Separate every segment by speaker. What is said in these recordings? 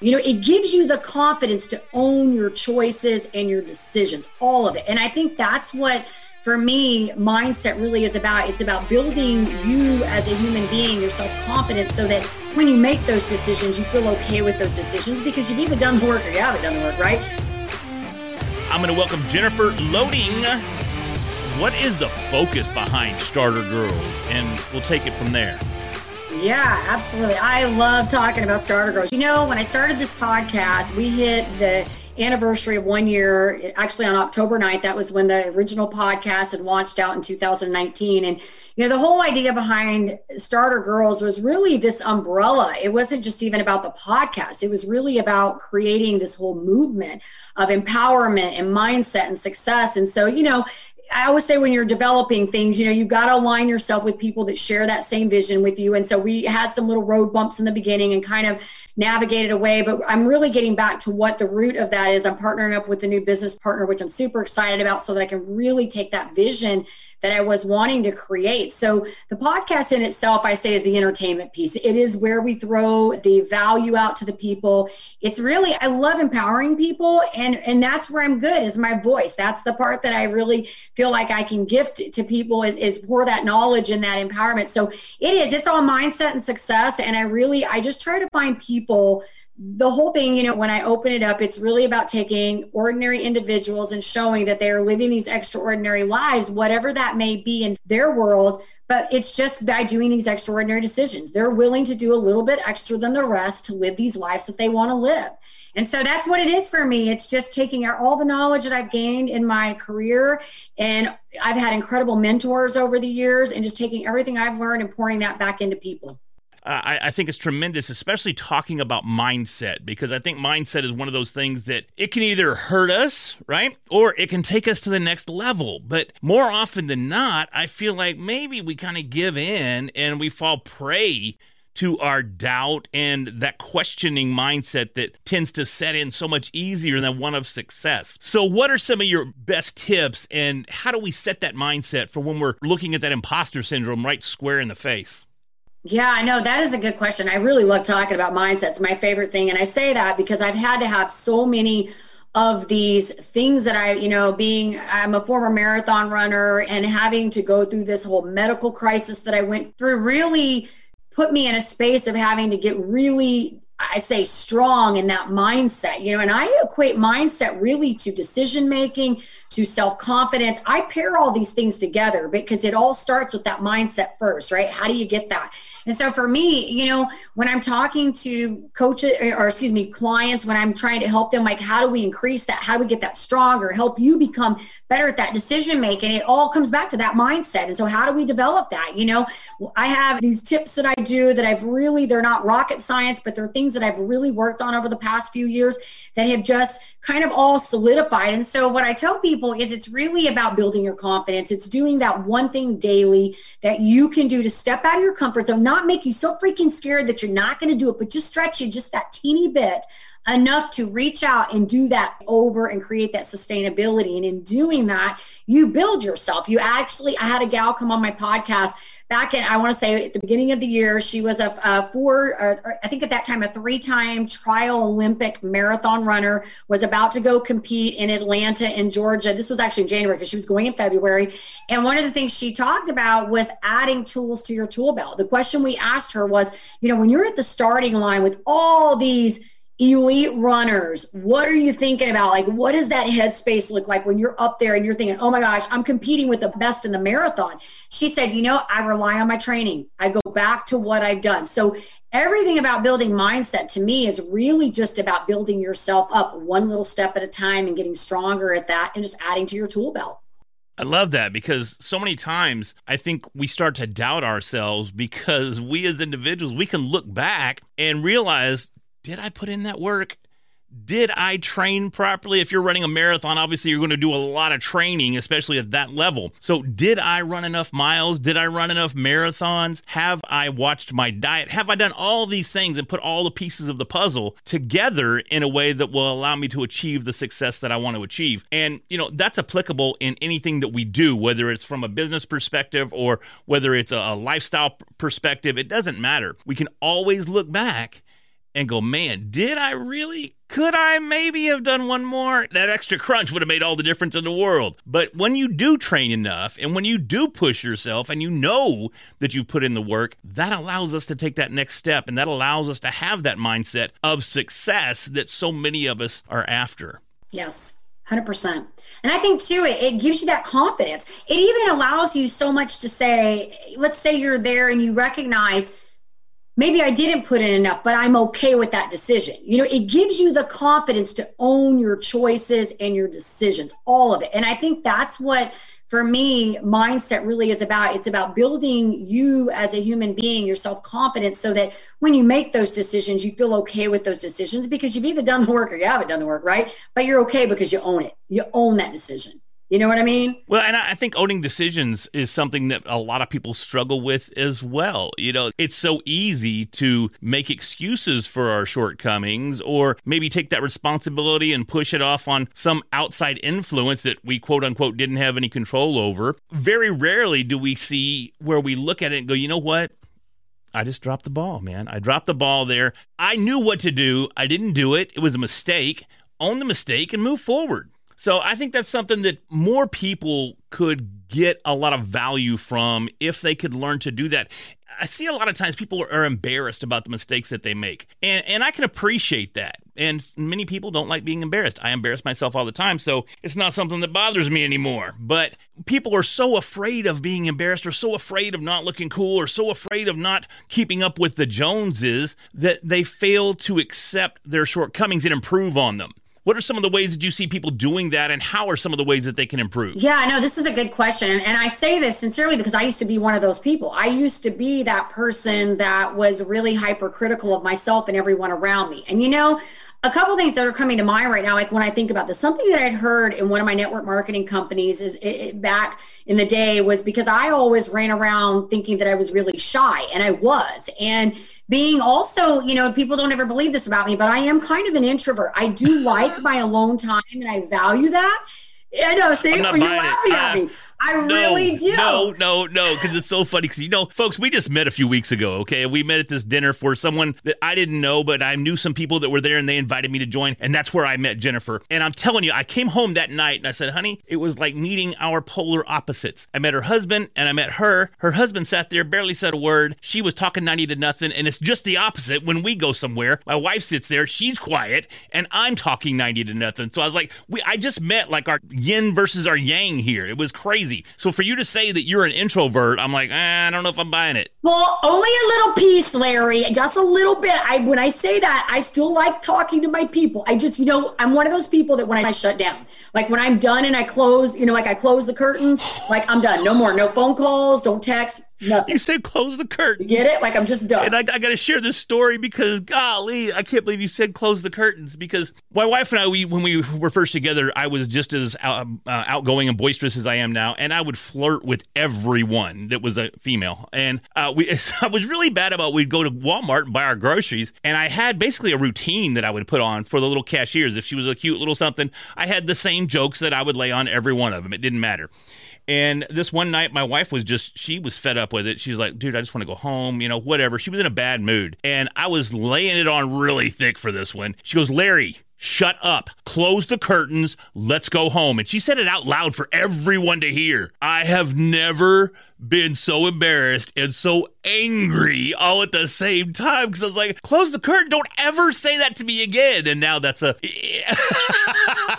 Speaker 1: You know, it gives you the confidence to own your choices and your decisions, all of it. And I think that's what for me, mindset really is about it's about building you as a human being, your self confidence, so that when you make those decisions, you feel okay with those decisions because you've either done the work or you haven't done the work, right?
Speaker 2: I'm going to welcome Jennifer Loading. What is the focus behind Starter Girls? And we'll take it from there.
Speaker 1: Yeah, absolutely. I love talking about Starter Girls. You know, when I started this podcast, we hit the anniversary of one year, actually on October 9th. That was when the original podcast had launched out in 2019. And, you know, the whole idea behind Starter Girls was really this umbrella. It wasn't just even about the podcast, it was really about creating this whole movement of empowerment and mindset and success. And so, you know, I always say when you're developing things, you know, you've got to align yourself with people that share that same vision with you. And so we had some little road bumps in the beginning and kind of navigated away. But I'm really getting back to what the root of that is. I'm partnering up with a new business partner, which I'm super excited about, so that I can really take that vision that I was wanting to create. So the podcast in itself, I say, is the entertainment piece. It is where we throw the value out to the people. It's really, I love empowering people. And, and that's where I'm good is my voice. That's the part that I really feel like I can gift to people is, is pour that knowledge and that empowerment. So it is, it's all mindset and success. And I really, I just try to find people the whole thing, you know, when I open it up, it's really about taking ordinary individuals and showing that they are living these extraordinary lives, whatever that may be in their world. But it's just by doing these extraordinary decisions. They're willing to do a little bit extra than the rest to live these lives that they want to live. And so that's what it is for me. It's just taking out all the knowledge that I've gained in my career. And I've had incredible mentors over the years and just taking everything I've learned and pouring that back into people.
Speaker 2: I, I, think it's tremendous, especially talking about mindset, because I think mindset is one of those things that it can either hurt us, right? Or it can take us to the next level. But more often than not, I feel like maybe we kind of give in and we fall prey to our doubt and that questioning mindset that tends to set in so much easier than one of success. So, what are some of your best tips, and how do we set that mindset for when we're looking at that imposter syndrome right square in the face?
Speaker 1: Yeah, I know that is a good question. I really love talking about mindsets. My favorite thing. And I say that because I've had to have so many of these things that I, you know, being I'm a former marathon runner and having to go through this whole medical crisis that I went through really put me in a space of having to get really I say strong in that mindset, you know, and I equate mindset really to decision making, to self confidence. I pair all these things together because it all starts with that mindset first, right? How do you get that? And so for me, you know, when I'm talking to coaches or excuse me, clients, when I'm trying to help them, like, how do we increase that? How do we get that stronger? Help you become better at that decision making? It all comes back to that mindset. And so, how do we develop that? You know, I have these tips that I do that I've really, they're not rocket science, but they're things that I've really worked on over the past few years that have just kind of all solidified. And so, what I tell people is it's really about building your confidence. It's doing that one thing daily that you can do to step out of your comfort zone, not make you so freaking scared that you're not going to do it, but just stretch you just that teeny bit enough to reach out and do that over and create that sustainability. And in doing that, you build yourself. You actually, I had a gal come on my podcast back in, I want to say at the beginning of the year, she was a, a four, uh, I think at that time, a three time trial Olympic marathon runner, was about to go compete in Atlanta in Georgia. This was actually January because she was going in February. And one of the things she talked about was adding tools to your tool belt. The question we asked her was, you know, when you're at the starting line with all these, elite runners what are you thinking about? Like what does that headspace look like when you're up there and you're thinking oh my gosh i'm competing with the best in the marathon. She said you know i rely on my training. I go back to what i've done. So everything about building mindset to me is really just about building yourself up one little step at a time and getting stronger at that and just adding to your tool belt.
Speaker 2: I love that because so many times I think we start to doubt ourselves because we as individuals, we can look back and realize did I put in that work? Did I train properly? If you're running a marathon, obviously you're going to do a lot of training, especially at that level. So, did I run enough miles? Did I run enough marathons? Have I watched my diet? Have I done all these things and put all the pieces of the puzzle together in a way that will allow me to achieve the success that I want to achieve? And, you know, that's applicable in anything that we do, whether it's from a business perspective or whether it's a lifestyle perspective. It doesn't matter. We can always look back and go, man, did I really? Could I maybe have done one more? That extra crunch would have made all the difference in the world. But when you do train enough and when you do push yourself and you know that you've put in the work, that allows us to take that next step and that allows us to have that mindset of success that so many of us are after.
Speaker 1: Yes. 100%. And I think too, it, it, gives you that confidence. It even allows you so much to say, let's say you're there and you recognize maybe I didn't put in enough, but I'm okay with that decision. You know, it gives you the confidence to own your choices and your decisions, all of it. And I think that's what for me mindset really is about it's about building you as a human being your self-confidence so that when you make those decisions you feel okay with those decisions because you've either done the work or you haven't done the work right but you're okay because you own it you own that decision you know what I mean?
Speaker 2: Well, and I think owning decisions is something that a lot of people struggle with as well. You know, it's so easy to make excuses for our shortcomings or maybe take that responsibility and push it off on some outside influence that we quote unquote didn't have any control over. Very rarely do we see where we look at it and go, you know what? I just dropped the ball, man. I dropped the ball there. I knew what to do. I didn't do it. It was a mistake. Own the mistake and move forward. So I think that's something that more people could get a lot of value from if they could learn to do that. I see a lot of times people are embarrassed about the mistakes that they make. And and I can appreciate that. And many people don't like being embarrassed. I embarrass myself all the time, so it's not something that bothers me anymore. But people are so afraid of being embarrassed or so afraid of not looking cool or so afraid of not keeping up with the Joneses that they fail to accept their shortcomings and improve on them. What are some of the ways that you see people doing that, and how are some of the ways that they can improve?
Speaker 1: Yeah, no, this is a good question. And I say this sincerely because I used to be one of those people. I used to be that person that was really hypercritical of myself and everyone around me. And you know, a couple things that are coming to mind right now like when i think about this something that i'd heard in one of my network marketing companies is it, it, back in the day was because i always ran around thinking that i was really shy and i was and being also, you know, people don't ever believe this about me, but I am kind of an introvert. I do like my alone time and I value that. I know. See, you're laughing at me. I no, really do.
Speaker 2: No, no, no, because it's so funny. Because you know, folks, we just met a few weeks ago. Okay, we met at this dinner for someone that I didn't know, but I knew some people that were there, and they invited me to join, and that's where I met Jennifer. And I'm telling you, I came home that night, and I said, "Honey, it was like meeting our polar opposites." I met her husband, and I met her. Her husband sat there, barely said a word. She was talking ninety to nothing, and it's just the opposite when we go somewhere. My wife sits there, she's quiet, and I'm talking ninety to nothing. So I was like, "We, I just met like our yin versus our yang here. It was crazy." Crazy. So for you to say that you're an introvert, I'm like, eh, I don't know if I'm buying it.
Speaker 1: Well, only a little piece, Larry, just a little bit. I when I say that, I still like talking to my people. I just, you know, I'm one of those people that when I shut down, like when I'm done and I close, you know, like I close the curtains, like I'm done. No more, no phone calls, don't text, Nothing.
Speaker 2: You said close the curtains.
Speaker 1: You get it? Like I'm just done.
Speaker 2: And I, I got to share this story because, golly, I can't believe you said close the curtains. Because my wife and I, we when we were first together, I was just as out, uh, outgoing and boisterous as I am now, and I would flirt with everyone that was a female. And uh, we, I was really bad about. We'd go to Walmart and buy our groceries, and I had basically a routine that I would put on for the little cashiers. If she was a cute little something, I had the same jokes that I would lay on every one of them. It didn't matter. And this one night, my wife was just, she was fed up with it. She's like, dude, I just want to go home, you know, whatever. She was in a bad mood. And I was laying it on really thick for this one. She goes, Larry, shut up, close the curtains, let's go home. And she said it out loud for everyone to hear. I have never been so embarrassed and so angry all at the same time because I was like, close the curtain. Don't ever say that to me again. And now that's a.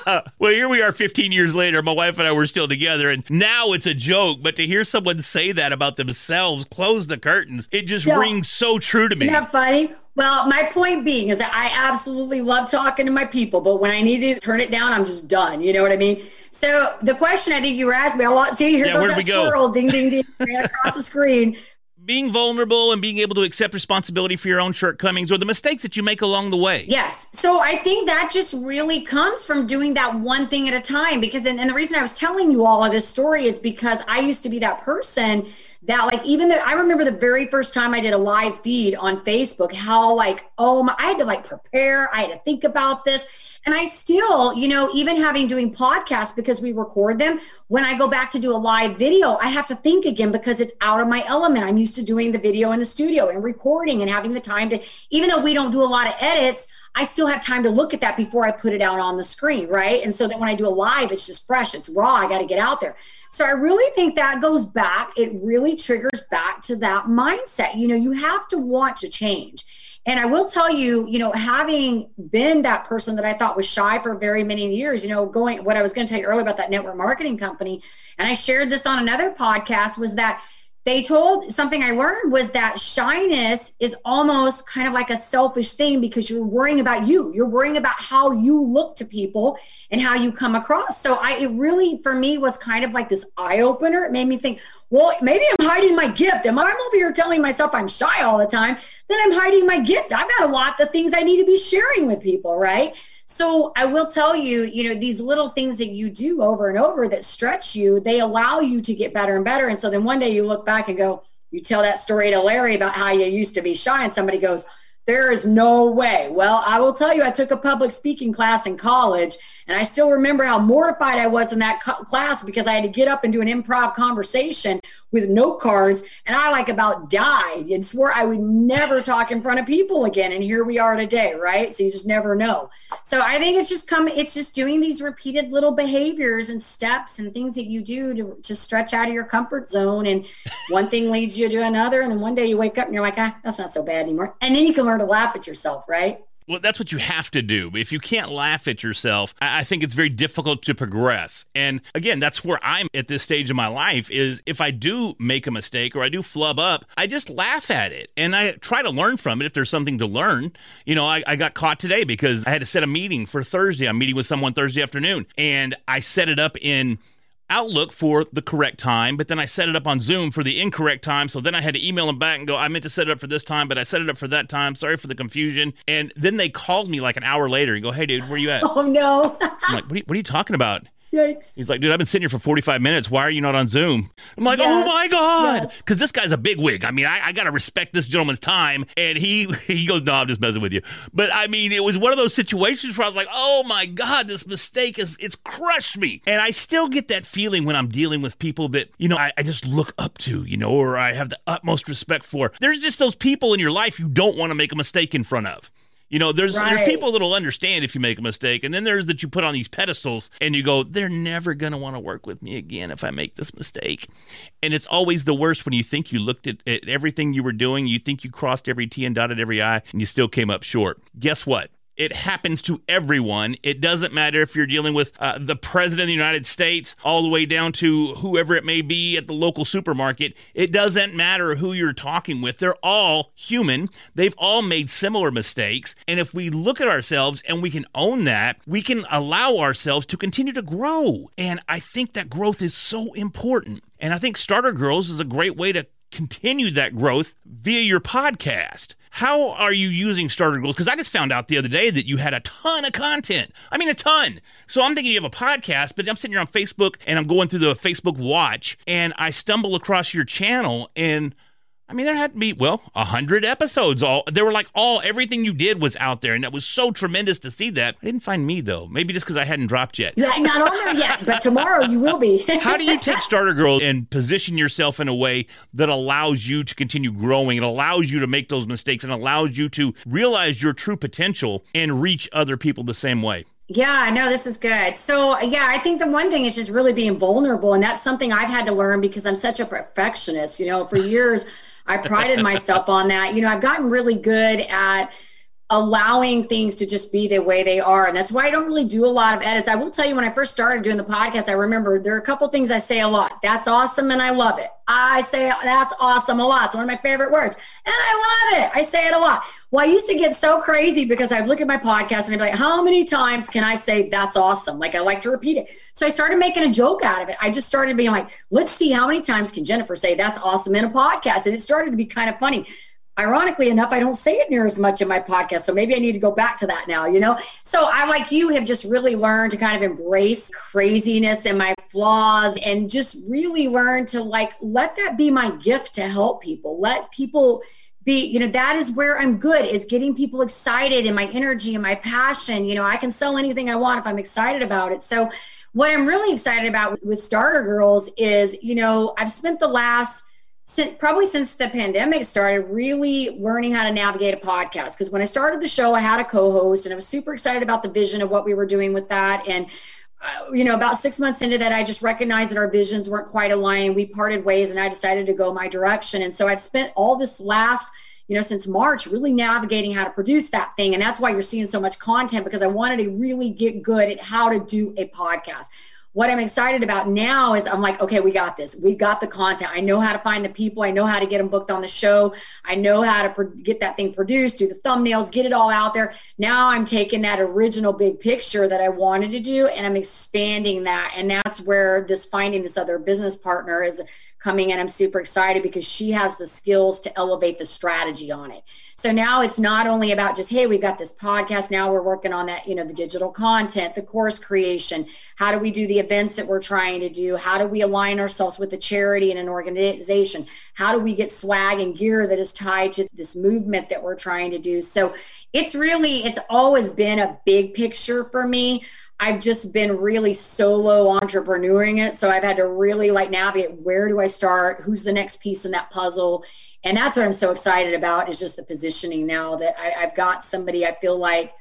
Speaker 2: well, here we are 15 years later. My wife and I were still together, and now it's a joke. But to hear someone say that about themselves, close the curtains, it just yeah. rings so true to me.
Speaker 1: Isn't that funny? Well, my point being is that I absolutely love talking to my people, but when I need to turn it down, I'm just done. You know what I mean? So the question I think you were asking me, I want see here yeah, goes that squirrel, ding ding ding, right across the screen.
Speaker 2: Being vulnerable and being able to accept responsibility for your own shortcomings or the mistakes that you make along the way.
Speaker 1: Yes. So I think that just really comes from doing that one thing at a time. Because, and, and the reason I was telling you all of this story is because I used to be that person that like even though I remember the very first time I did a live feed on Facebook, how like, oh my, I had to like prepare, I had to think about this. And I still, you know, even having doing podcasts because we record them, when I go back to do a live video, I have to think again because it's out of my element. I'm used to doing the video in the studio and recording and having the time to, even though we don't do a lot of edits, I still have time to look at that before I put it out on the screen, right? And so that when I do a live, it's just fresh, it's raw, I got to get out there. So I really think that goes back, it really triggers back to that mindset. You know, you have to want to change. And I will tell you, you know, having been that person that I thought was shy for very many years, you know, going what I was going to tell you earlier about that network marketing company, and I shared this on another podcast was that they told something I learned was that shyness is almost kind of like a selfish thing because you're worrying about you. You're worrying about how you look to people and how you come across. So I it really for me was kind of like this eye opener. It made me think, well, maybe I'm hiding my gift. Am I over here telling myself I'm shy all the time? Then I'm hiding my gift. I've got a lot of things I need to be sharing with people, right? So I will tell you, you know, these little things that you do over and over that stretch you, they allow you to get better and better. And so then one day you look back and go, you tell that story to Larry about how you used to be shy, and somebody goes, there is no way. Well, I will tell you, I took a public speaking class in college, and I still remember how mortified I was in that co- class because I had to get up and do an improv conversation with note cards, and I like about died and swore I would never talk in front of people again. And here we are today, right? So you just never know. So I think it's just come, it's just doing these repeated little behaviors and steps and things that you do to, to stretch out of your comfort zone. And one thing leads you to another, and then one day you wake up and you're like, ah, that's not so bad anymore. And then you can learn to laugh at yourself, right?
Speaker 2: Well, that's what you have to do. If you can't laugh at yourself, I think it's very difficult to progress. And again, that's where I'm at this stage of my life is if I do make a mistake or I do flub up, I just laugh at it and I try to learn from it if there's something to learn. You know, I, I got caught today because I had to set a meeting for Thursday. I'm meeting with someone Thursday afternoon and I set it up in Outlook for the correct time, but then I set it up on Zoom for the incorrect time. So then I had to email them back and go, I meant to set it up for this time, but I set it up for that time. Sorry for the confusion. And then they called me like an hour later and go, Hey, dude, where you at?
Speaker 1: Oh, no.
Speaker 2: I'm like, what are, you, what are you talking about?
Speaker 1: Yikes.
Speaker 2: He's like, dude, I've been sitting here for 45 minutes. Why are you not on Zoom? I'm like, yes. oh my God. Because yes. this guy's a big wig. I mean, I, I got to respect this gentleman's time. And he he goes, no, I'm just messing with you. But I mean, it was one of those situations where I was like, oh my God, this mistake is, it's crushed me. And I still get that feeling when I'm dealing with people that, you know, I, I just look up to, you know, or I have the utmost respect for. There's just those people in your life you don't want to make a mistake in front of. You know, there's right. there's people that'll understand if you make a mistake, and then there's that you put on these pedestals and you go, they're never gonna want to work with me again if I make this mistake. And it's always the worst when you think you looked at, at everything you were doing, you think you crossed every T and dotted every I, and you still came up short. Guess what? It happens to everyone. It doesn't matter if you're dealing with uh, the president of the United States, all the way down to whoever it may be at the local supermarket. It doesn't matter who you're talking with. They're all human. They've all made similar mistakes. And if we look at ourselves and we can own that, we can allow ourselves to continue to grow. And I think that growth is so important. And I think Starter Girls is a great way to continue that growth via your podcast. How are you using Starter Girls? Because I just found out the other day that you had a ton of content. I mean, a ton. So I'm thinking you have a podcast, but I'm sitting here on Facebook and I'm going through the Facebook Watch and I stumble across your channel and I mean, there had to be well a hundred episodes. All they were like all everything you did was out there, and that was so tremendous to see that. I didn't find me though. Maybe just because I hadn't dropped yet.
Speaker 1: Not, not on there yet, but tomorrow you will be.
Speaker 2: How do you take Starter Girl and position yourself in a way that allows you to continue growing? It allows you to make those mistakes and allows you to realize your true potential and reach other people the same way.
Speaker 1: Yeah, I know this is good. So, yeah, I think the one thing is just really being vulnerable. And that's something I've had to learn because I'm such a perfectionist. You know, for years, I prided myself on that. You know, I've gotten really good at allowing things to just be the way they are. And that's why I don't really do a lot of edits. I will tell you, when I first started doing the podcast, I remember there are a couple things I say a lot. That's awesome and I love it. I say that's awesome a lot. It's one of my favorite words. And I love it. I say it a lot. Well, I used to get so crazy because I'd look at my podcast and I'd be like, how many times can I say that's awesome? Like I like to repeat it. So I started making a joke out of it. I just started being like, let's see how many times can Jennifer say that's awesome in a podcast. And it started to be kind of funny. Ironically enough, I don't say it near as much in my podcast. So maybe I need to go back to that now, you know? So I, like you, have just really learned to kind of embrace craziness and my flaws and just really learn to like let that be my gift to help people. Let people be you know that is where i'm good is getting people excited and my energy and my passion you know i can sell anything i want if i'm excited about it so what i'm really excited about with starter girls is you know i've spent the last since, probably since the pandemic started really learning how to navigate a podcast because when i started the show i had a co-host and i was super excited about the vision of what we were doing with that and uh, you know, about six months into that, I just recognized that our visions weren't quite aligned. We parted ways and I decided to go my direction. And so I've spent all this last, you know, since March really navigating how to produce that thing. And that's why you're seeing so much content because I wanted to really get good at how to do a podcast what I'm excited about now is I'm like, okay, we got this. We got the content. I know how to find the people. I know how to get them booked on the show. I know how to pro- get that thing produced, do the thumbnails, get it all out there. Now I'm taking that original big picture that I wanted to do and I'm expanding that. And that's where this finding this other business partner is coming in. I'm super excited because she has the skills to elevate the strategy on it. So now it's not only about just, hey, we've got this podcast. Now we're working on that, you know, the digital content, the course creation. How do we do the events that we're trying to do? How do we align ourselves with a charity and an organization? How do we get swag and gear that is tied to this movement that we're trying to do? So it's really, it's always been a big picture for me. I've just been really solo entrepreneuring it. So I've had to really like navigate where do I start? Who's the next piece in that puzzle? And that's what I'm so excited about is just the positioning now that I, I've got somebody I feel like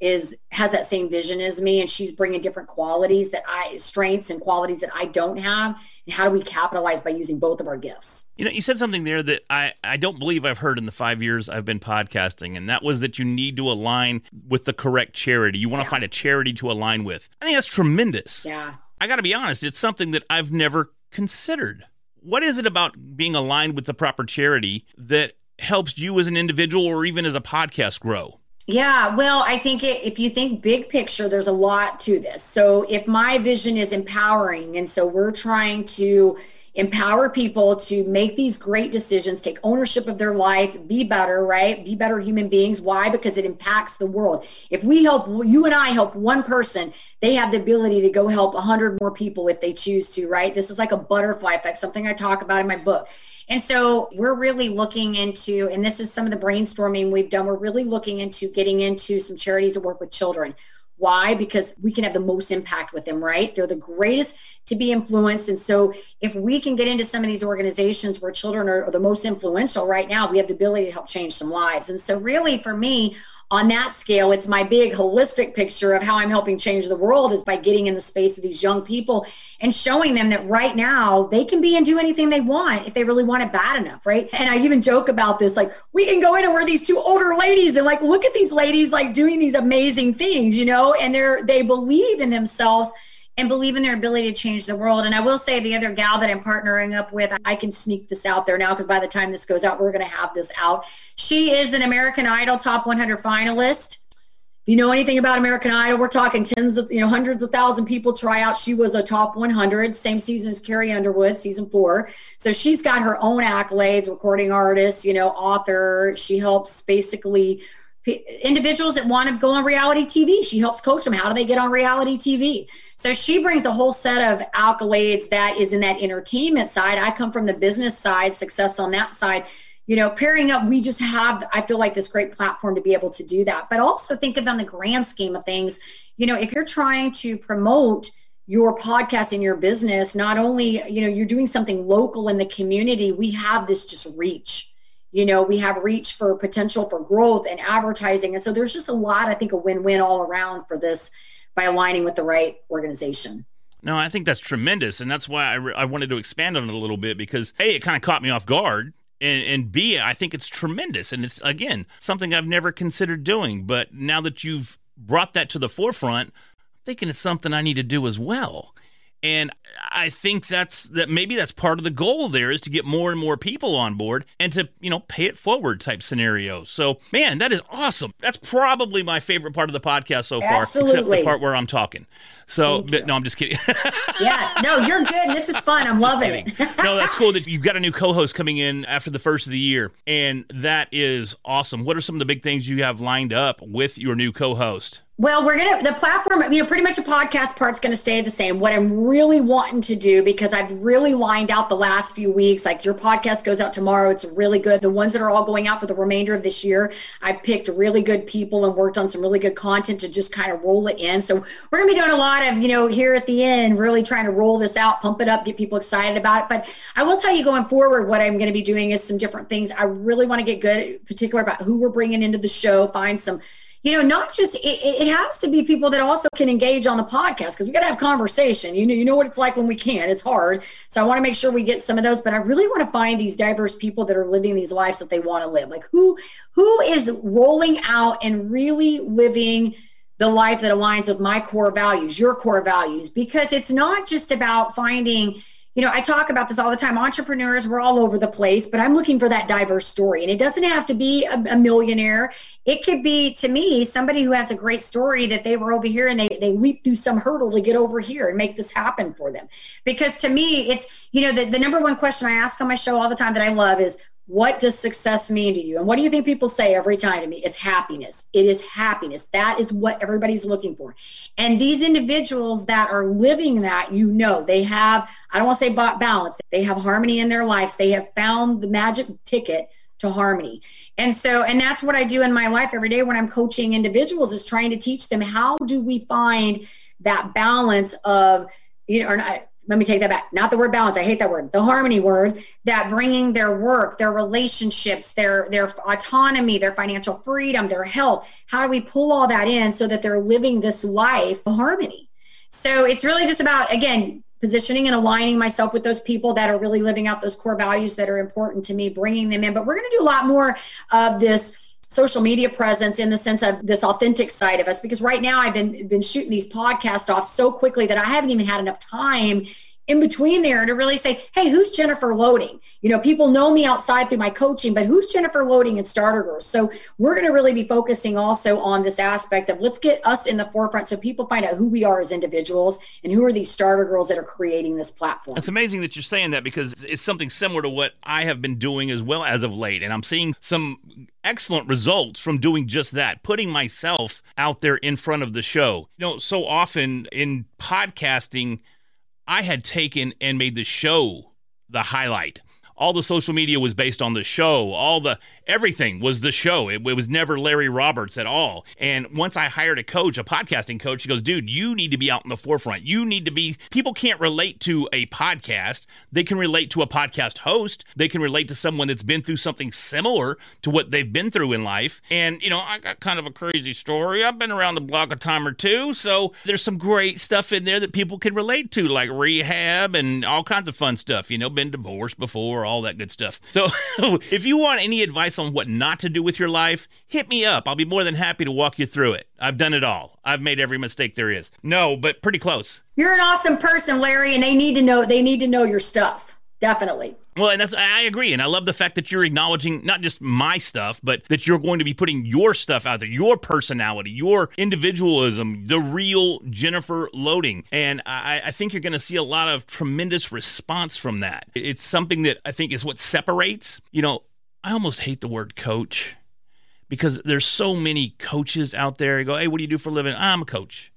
Speaker 1: is has that same vision as me and she's bringing different qualities that i strengths and qualities that i don't have how do we capitalize by using both of our gifts?
Speaker 2: You know you said something there that i i don't believe i've heard in the five years i've been podcasting and that was that you need to align with the correct charity. You want to yeah. find a charity to align with. I think that's tremendous.
Speaker 1: Yeah.
Speaker 2: I gotta be honest it's something that i've never considered. What is it about being aligned with the proper charity that helps you as an individual or even as a podcast grow
Speaker 1: yeah, well, I think it, if you think big picture, there's a lot to this. So, if my vision is empowering, and so we're trying to empower people to make these great decisions, take ownership of their life, be better, right? Be better human beings. Why? Because it impacts the world. If we help, you and I help one person, they have the ability to go help 100 more people if they choose to, right? This is like a butterfly effect, something I talk about in my book. And so we're really looking into, and this is some of the brainstorming we've done, we're really looking into getting into some charities that work with children. Why? Because we can have the most impact with them, right? They're the greatest to be influenced. And so, if we can get into some of these organizations where children are, are, the most influential right now, we have the ability to help change some lives. And so, really, for me, on that scale, it's my big holistic picture of how I'm helping change the world is by getting in the space of these young people and showing them that right now they can be and do anything they want if they really want it bad enough, right? And I even joke about this like, we can go in and we're these two older ladies and like, look at these ladies like doing these amazing things, you know, and they're, they believe in themselves and believe in their ability to change the world. And I will say the other gal that I'm partnering up with, I can sneak this out there now because by the time this goes out, we're going to have this out. She is an American Idol top 100 finalist. If you know anything about American Idol, we're talking tens of, you know, hundreds of thousand people try out. She was a top 100, same season as Carrie Underwood, season four. So she's got her own accolades, recording artist, you know, author. She helps basically individuals that want to go on reality TV. She helps coach them. How do they get on reality TV? So she brings a whole set of accolades that is in that entertainment side. I come from the business side, success on that side. You know, pairing up, we just have, I feel like this great platform to be able to do that. But also think of on the grand scheme of things, you know, if you're trying to promote your podcast in your business, not only, you know, you're doing something local in the community, we have this just reach you know we have reach for potential for growth and advertising. And so there's just a lot i think a win-win all around for this by aligning with the right organization.
Speaker 2: No i think that's tremendous. And that's why i, re- I wanted to expand on it a little bit because a it kind of caught me off guard. And, and b i think it's tremendous. And it's again something i've never considered doing. But now that you've brought that to the forefront i'm thinking it's something i need to do as well And I think that's that maybe that's part of the goal there is to get more and more people on board and to, you know, pay it forward type scenarios. So, man, that is awesome. That's probably my favorite part of the podcast so far,
Speaker 1: Absolutely.
Speaker 2: except the part where I'm talking. So, but, no, I'm just kidding.
Speaker 1: yes, no, you're good. This is fun. I'm loving it.
Speaker 2: no, that's cool that you've got a new co-host coming in after the first of the year, and that is awesome. What are some of the big things you have lined up with your new co-host?
Speaker 1: Well, we're gonna the platform. You know, pretty much the podcast part's gonna stay the same. What I'm really wanting to do because I've really lined out the last few weeks. Like your podcast goes out tomorrow. It's really good. The ones that are all going out for the remainder of this year, I picked really good people and worked on some really good content to just kind of roll it in. So we're gonna be doing a lot of you know here at the end, really trying to roll this out, pump it up, get people excited about it. But I will tell you going forward, what I'm to be doing is some different things. I really want to get good, particular about who we're bringing into the show. Find some you know, not just it, it, has to be people that also can engage on the podcast because we got to have conversation. You know, you know what it's like when we can't. It's hard. So I want to make sure we get some of those. But I really want to find these diverse people that are living these lives that they want to live. Like who who is rolling out and really living the life that aligns with my core values, your core values, because it's not just about finding you know, I talk about this all the time. Entrepreneurs, we're all over the place, but I'm looking for that diverse story. And it doesn't have to be a, a, millionaire. It could be, to me, somebody who has a great story that they were over here and they, they leap through some hurdle to get over here and make this happen for them. Because to me, it's, you know, the, the number one question I ask on my show all the time that I love is, what does success mean to you? And what do you think people say every time to me? It's happiness. It is happiness. That is what everybody's looking for. And these individuals that are living that, you know, they have, I don't want to say balance, they have harmony in their lives. They have found the magic ticket to harmony. And so, and that's what I do in my life every day when I'm coaching individuals is trying to teach them how do we find that balance of, you know, or not, let me take that back. Not the word balance. I hate that word. The harmony word that bringing their work their relationships their their autonomy their financial freedom their health how do we pull all that in so that they're living this life of harmony? So it's really just about again positioning and aligning myself with those people that are really living out those core values that are important to me bringing them in. But we're going to do a lot more of this social media presence in the sense of this authentic side of us because right now I've been been shooting these podcasts off so quickly that I haven't even had enough time in between there to really say, hey, who's Jennifer Loading? You know, people know me outside through my coaching, but who's Jennifer Loading and Starter Girls? So we're going to really be focusing also on this aspect of let's get us in the forefront so people find out who we are as individuals and who are these starter girls that are creating this platform.
Speaker 2: It's amazing that you're saying that because it's something similar to what I have been doing as well as of late. And I'm seeing some excellent results from doing just that, putting myself out there in front of the show. You know, so often in podcasting, I had taken and made the show the highlight all the social media was based on the show. All the everything was the show. It, it, was never Larry Roberts at all. And once I hired a coach, a podcasting coach, he goes, dude, you need to be out in the forefront. You need to be, people can't relate to a podcast. They can relate to a podcast host. They can relate to someone that's been through something similar to what they've been through in life. And, you know, I got kind of a crazy story. I've been around the block a time or two. So there's some great stuff in there that people can relate to, like rehab and all kinds of fun stuff. You know, been divorced before, all that good stuff. So if you want any advice on what not to do with your life, hit me up. I'll be more than happy to walk you through it. I've done it all. I've made every mistake there is. No, but pretty close.
Speaker 1: You're an awesome person, Larry, and they need to know they need to know your stuff. Definitely.
Speaker 2: Well, and that's I agree, and I love the fact that you're acknowledging not just my stuff, but that you're going to be putting your stuff out there, your personality, your individualism, the real Jennifer Loading, and I, I think you're going to see a lot of tremendous response from that. It's something that I think is what separates. You know, I almost hate the word coach because there's so many coaches out there. You go, hey, what do you do for a living? I'm a coach.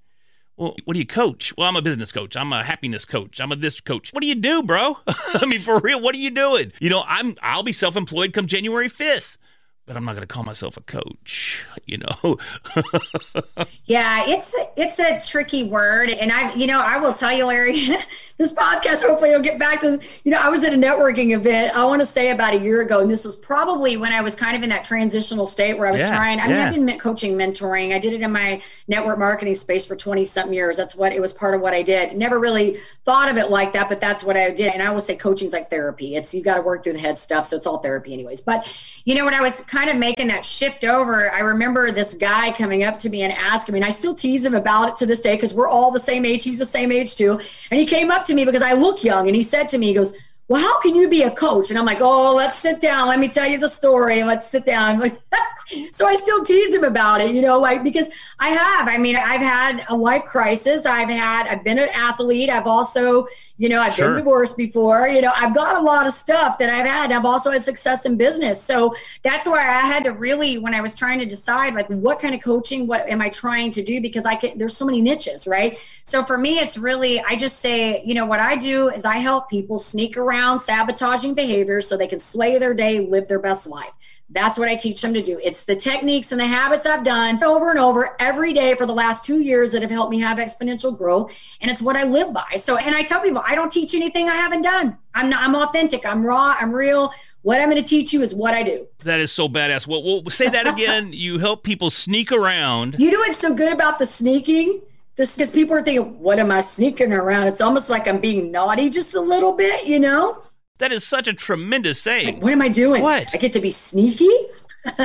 Speaker 2: Well, what do you coach? Well, I'm a business coach. I'm a happiness coach. I'm a this coach. What do you do, bro? I mean, for real, what are you doing? You know, I'm I'll be self-employed come January 5th but I'm not going to call myself a coach, you know.
Speaker 1: yeah, it's a, it's a tricky word, and I, you know, I will tell you, Larry, this podcast. Hopefully, will get back to. You know, I was at a networking event. I want to say about a year ago, and this was probably when I was kind of in that transitional state where I was yeah, trying. I mean, yeah. I've been coaching, mentoring. I did it in my network marketing space for twenty something years. That's what it was part of what I did. Never really thought of it like that, but that's what I did. And I will say, coaching is like therapy. It's you got to work through the head stuff, so it's all therapy, anyways. But you know, when I was kind of making that shift over, I remember this guy coming up to me and asking me, and I still tease him about it to this day because we're all the same age. He's the same age too. And he came up to me because I look young and he said to me, he goes, well, how can you be a coach? And I'm like, oh, let's sit down. Let me tell you the story. Let's sit down. so I still tease him about it, you know, like because I have. I mean, I've had a life crisis. I've had. I've been an athlete. I've also, you know, I've sure. been divorced before. You know, I've got a lot of stuff that I've had. I've also had success in business. So that's why I had to really, when I was trying to decide, like, what kind of coaching, what am I trying to do? Because I can. There's so many niches, right? So for me, it's really, I just say, you know, what I do is I help people sneak around around sabotaging behaviors so they can slay their day, live their best life. That's what I teach them to do. It's the techniques and the habits I've done over and over every day for the last two years that have helped me have exponential growth. And it's what I live by. So, and I tell people, I don't teach anything I haven't done. I'm not, I'm authentic. I'm raw. I'm real. What I'm going to teach you is what I do.
Speaker 2: That is so badass. Well, we'll say that again. you help people sneak around.
Speaker 1: You know what's so good about the sneaking? This because people are thinking, what am I sneaking around? It's almost like I'm being naughty just a little bit, you know?
Speaker 2: That is such a tremendous saying.
Speaker 1: Like, what am I doing?
Speaker 2: What?
Speaker 1: I get to be sneaky?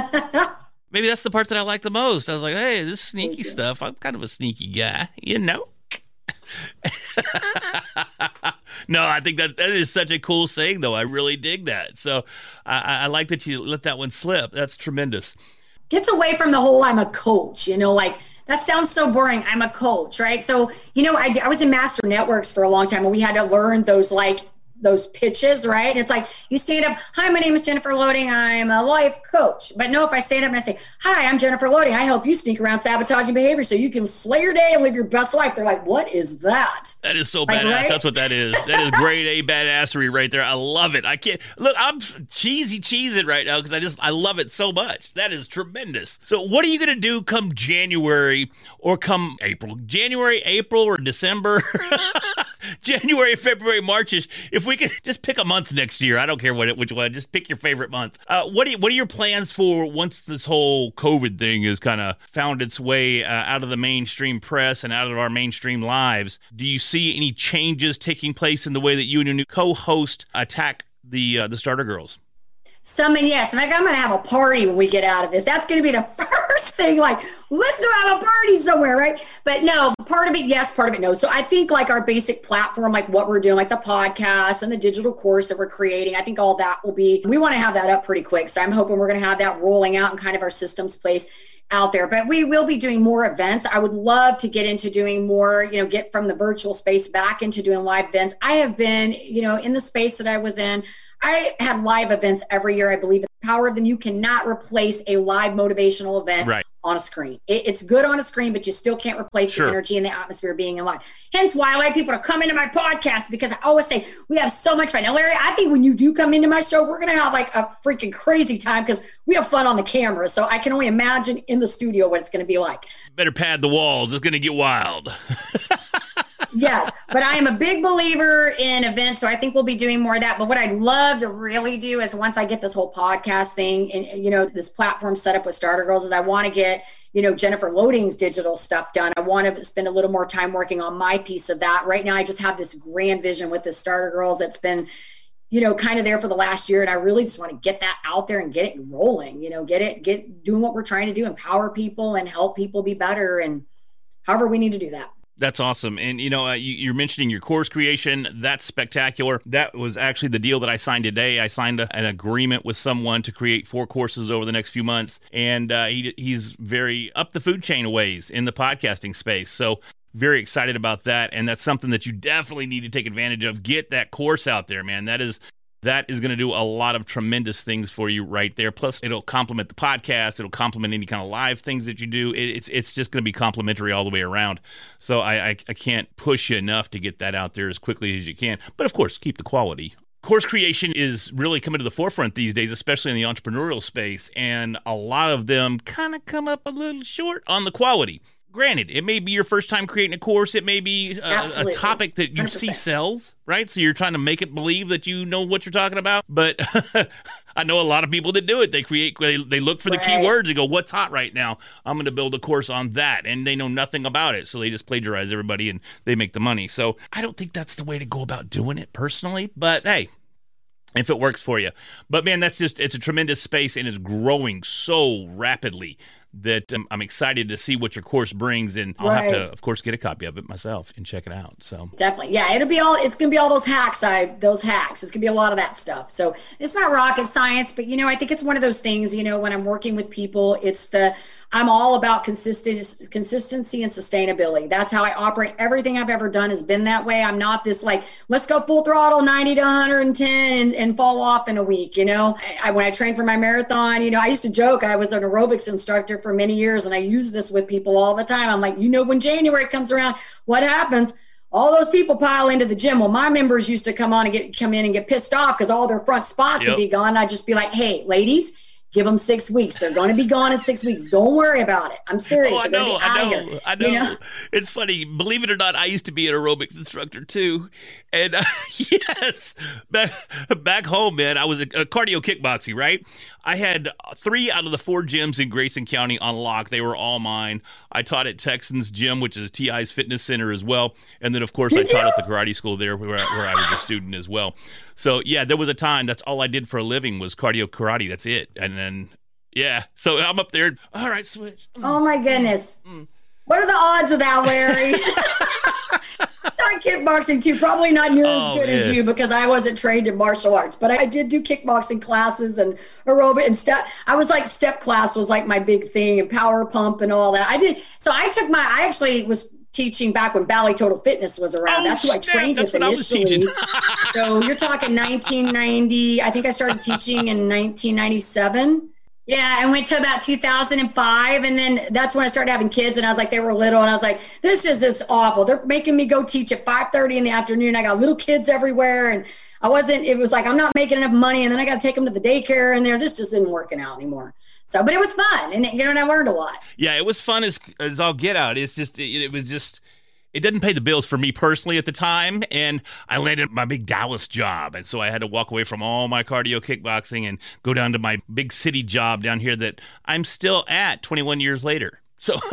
Speaker 2: Maybe that's the part that I like the most. I was like, hey, this sneaky stuff, I'm kind of a sneaky guy, you know? no, I think that that is such a cool saying, though. I really dig that. So I, I like that you let that one slip. That's tremendous.
Speaker 1: Gets away from the whole I'm a coach, you know, like that sounds so boring. I'm a coach, right? So, you know, I, I was in Master Networks for a long time and we had to learn those like those pitches, right? And it's like you stand up, hi, my name is Jennifer Loading. I'm a life coach. But no, if I stand up and I say, hi, I'm Jennifer Loading. I help you sneak around sabotaging behavior so you can slay your day and live your best life. They're like, what is that?
Speaker 2: That is so like, badass. Right? That's what that is. That is grade A badassery right there. I love it. I can't look. I'm cheesy cheesing right now because I just I love it so much. That is tremendous. So what are you gonna do come January or come April? January, April, or December? January, February, Marchish. If we could just pick a month next year, I don't care what it, which one. Just pick your favorite month. Uh, what you, what are your plans for once this whole COVID thing has kind of found its way uh, out of the mainstream press and out of our mainstream lives? Do you see any changes taking place in the way that you and your new co-host attack the uh, the starter girls?
Speaker 1: Some and yes, and I'm gonna have a party when we get out of this. That's gonna be the first thing. Like, let's go have a party somewhere, right? But no, part of it, yes, part of it, no. So I think like our basic platform, like what we're doing, like the podcast and the digital course that we're creating, I think all that will be. We want to have that up pretty quick. So I'm hoping we're gonna have that rolling out in kind of our systems place out there but we will be doing more events i would love to get into doing more you know get from the virtual space back into doing live events i have been you know in the space that i was in I had live events every year. I believe in the power of them. You cannot replace a live motivational event right. on a screen. It, it's good on a screen, but you still can't replace sure. the energy and the atmosphere being in live. Hence why I like people to come into my podcast because I always say we have so much fun. Now, Larry, I think when you do come into my show, we're going to have like a freaking crazy time because we have fun on the camera. So I can only imagine in the studio what it's going to be like.
Speaker 2: Better pad the walls. It's going to get wild.
Speaker 1: yes, but I am a big believer in events, so I think we'll be doing more of that. But what I'd love to really do is once I get this whole podcast thing and you know this platform set up with Starter Girls, is I want to get you know Jennifer Loading's digital stuff done. I want to spend a little more time working on my piece of that. Right now, I just have this grand vision with the Starter Girls that's been you know kind of there for the last year and i really just want to get that out there and get it rolling you know get it get doing what we're trying to do empower people and help people be better and however we need to do that
Speaker 2: that's awesome. And, you know, uh, you, are mentioning your course creation. That's spectacular. That was actually the deal that I signed today. I signed a, an agreement with someone to create four courses over the next few months. And uh, he, he's very up the food chain ways in the podcasting space. So, very excited about that. And that's something that you definitely need to take advantage of. Get that course out there, man. That is that is going to do a lot of tremendous things for you right there. Plus, it'll complement the podcast. It'll complement any kind of live things that you do. it's it's just going to be complimentary all the way around. So I, I I can't push you enough to get that out there as quickly as you can. But of course, keep the quality course creation is really coming to the forefront these days, especially in the entrepreneurial space, and a lot of them kind of come up a little short on the quality granted, it may be your first time creating a course. It may be uh, a, a topic that you 100%. see sells, right? So you're trying to make it believe that you know what you're talking about. But I know a lot of people that do it. They create, they, they look for the right. keywords and go, what's hot right now? I'm going to build a course on that. And they know nothing about it. So they just plagiarize everybody and they make the money. So I don't think that's the way to go about doing it personally. But hey, if it works for you. But man, that's just it's a tremendous space and it's growing so rapidly that um, I'm excited to see what your course brings, and I'll right. have to, of course, get a copy of it myself and check it out. So
Speaker 1: definitely, yeah, it'll be all. It's gonna be all those hacks. I those hacks. It's gonna be a lot of that stuff. So it's not rocket science, but you know, I think it's one of those things. You know, when I'm working with people, it's the I'm all about consistency, consistency and sustainability. That's how I operate. Everything I've ever done has been that way. I'm not this like, let's go full throttle 90 to 110 and, and fall off in a week. You know, I, when I trained for my marathon, you know, I used to joke I was an aerobics instructor for many years and I use this with people all the time. I'm like, you know, when January comes around, what happens? all those people pile into the gym. Well, my members used to come on and get come in and get pissed off because all their front spots yep. would be gone. I'd just be like, hey, ladies, Give them six weeks. They're going to be gone in six weeks. Don't worry about it. I'm serious. Oh, I know. I know. Here,
Speaker 2: I know. You know. It's funny. Believe it or not, I used to be an aerobics instructor too. And uh, yes, back, back home, man, I was a, a cardio kickboxing, right? I had three out of the four gyms in Grayson County on lock. They were all mine. I taught at Texans Gym, which is TI's fitness center as well. And then, of course, Did I taught you? at the karate school there where, where I was a student as well. So yeah, there was a time that's all I did for a living was cardio karate. That's it. And then yeah, so I'm up there. All right, switch.
Speaker 1: Oh my goodness. Mm. What are the odds of that, Larry? Start kickboxing too. Probably not near oh, as good man. as you because I wasn't trained in martial arts, but I did do kickboxing classes and aerobic and step. I was like step class was like my big thing and power pump and all that. I did. So I took my. I actually was teaching back when Bally Total Fitness was around. Oh, That's who I trained That's with initially. so you're talking 1990. I think I started teaching in 1997. Yeah, I went to about 2005, and then that's when I started having kids. And I was like, they were little, and I was like, this is just awful. They're making me go teach at 5:30 in the afternoon. I got little kids everywhere, and I wasn't. It was like I'm not making enough money, and then I got to take them to the daycare, and there, this just isn't working out anymore. So, but it was fun, and you know, and I learned a lot.
Speaker 2: Yeah, it was fun as as all get out. It's just it, it was just it didn't pay the bills for me personally at the time and i landed my big dallas job and so i had to walk away from all my cardio kickboxing and go down to my big city job down here that i'm still at 21 years later. So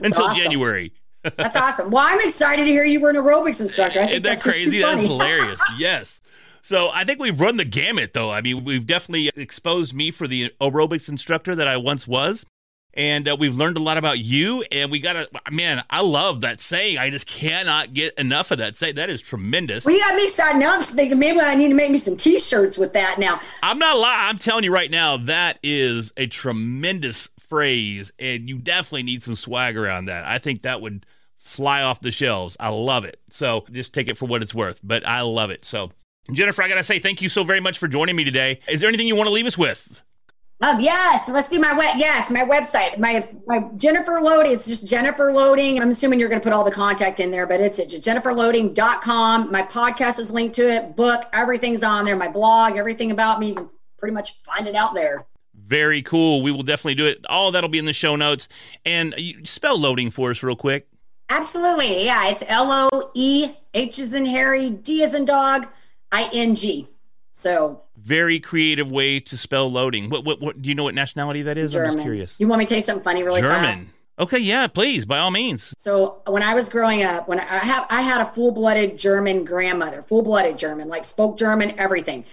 Speaker 2: until awesome. january.
Speaker 1: That's awesome. Well i'm excited to hear you were an aerobics instructor.
Speaker 2: Isn't that crazy? That's hilarious. Yes so I think we've run the gamut, though. I mean, we've definitely exposed me for the aerobics instructor that I once was. And uh, we've learned a lot about you. And we got to, man, I love that saying. I just cannot get enough of that saying. That is tremendous.
Speaker 1: Well, you got me excited. Now I'm just thinking maybe I need to make me some t shirts with that now.
Speaker 2: I'm not lying. I'm telling you right now, that is a tremendous phrase. And you definitely need some swag around that. I think that would fly off the shelves. I love it. So just take it for what it's worth. But I love it. So Jennifer, I got to say thank you so very much for joining me today. Is there anything you want to leave us with?
Speaker 1: Um, yes, let's do my web. Yes, my website, my my Jennifer Loehding. It's just Jennifer Loehding. I'm assuming you're going to put all the contact in there, but it's at jenniferloehding.com. My podcast is linked to it. Book, everything's on there. My blog, everything about me. You can pretty much find it out there.
Speaker 2: Very cool. We will definitely do it. All that'll be in the show notes. And you spell loading for us real quick.
Speaker 1: Absolutely. Yeah, it's L O E H is in Harry, D is in dog ing. So
Speaker 2: very creative way to spell loading. What, what, what do you know what nationality that is?
Speaker 1: German.
Speaker 2: I'm just curious.
Speaker 1: You want me to tell you something funny really German. Fast?
Speaker 2: Okay, yeah, please, by all means.
Speaker 1: So when I was growing up, when I have I had a full-blooded German grandmother, full-blooded German, like spoke German, everything.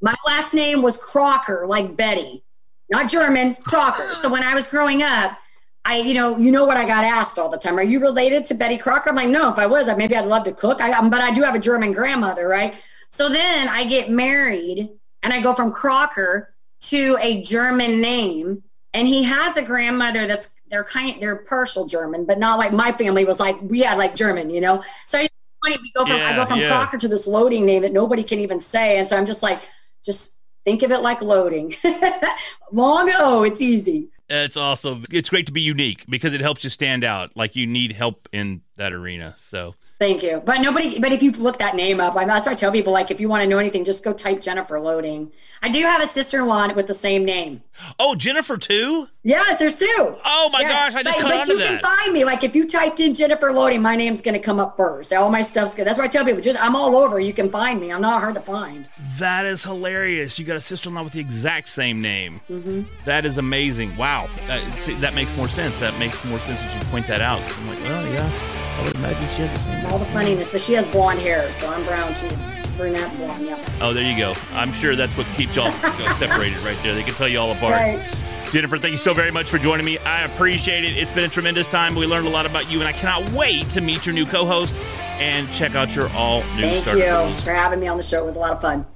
Speaker 1: My last name was Crocker, like Betty, not German, Crocker. so when I was growing up, I, you know, you know what I got asked all the time. Are you related to Betty Crocker? I'm like, no. If I was, maybe I'd love to cook. I, but I do have a German grandmother, right? So then I get married and I go from Crocker to a German name. And he has a grandmother that's they're kind they're partial German, but not like my family was like we had like German, you know. So I funny we go from yeah, I go from yeah. Crocker to this loading name that nobody can even say, and so I'm just like, just think of it like loading. Long O, it's easy.
Speaker 2: It's awesome. It's great to be unique because it helps you stand out. Like you need help in that arena. So
Speaker 1: Thank you. But nobody, but if you look that name up, I, that's what I tell people. Like, if you want to know anything, just go type Jennifer Loehding. I do have a sister in law with the same name.
Speaker 2: Oh, Jennifer too?
Speaker 1: Yes, there's two.
Speaker 2: Oh my yes. gosh, I just but, caught but you
Speaker 1: that. can find me. Like, if you typed in Jennifer Loehding, my name's going to come up first. All my stuff's good. That's why I tell people. Just I'm all over. You can find me. I'm not hard to find.
Speaker 2: That is hilarious. You got a sister in law with the exact same name. Mm-hmm. That is amazing. Wow. Uh, see, that makes more sense. That makes more sense that you point that out. I'm like, oh yeah. I would imagine she has the same.
Speaker 1: All the funniness, but she has blonde hair, so I'm brown. She brunette, blonde. Yeah.
Speaker 2: Oh, there you go. I'm sure that's what keeps y'all separated right there. They can tell you all apart.
Speaker 1: Right.
Speaker 2: Jennifer, thank you so very much for joining me. I appreciate it. It's been a tremendous time. We learned a lot about you, and I cannot wait to meet your new co-host and check out your all new
Speaker 1: Thank
Speaker 2: Starter
Speaker 1: you
Speaker 2: Pools.
Speaker 1: for having me on the show. It was a lot of fun.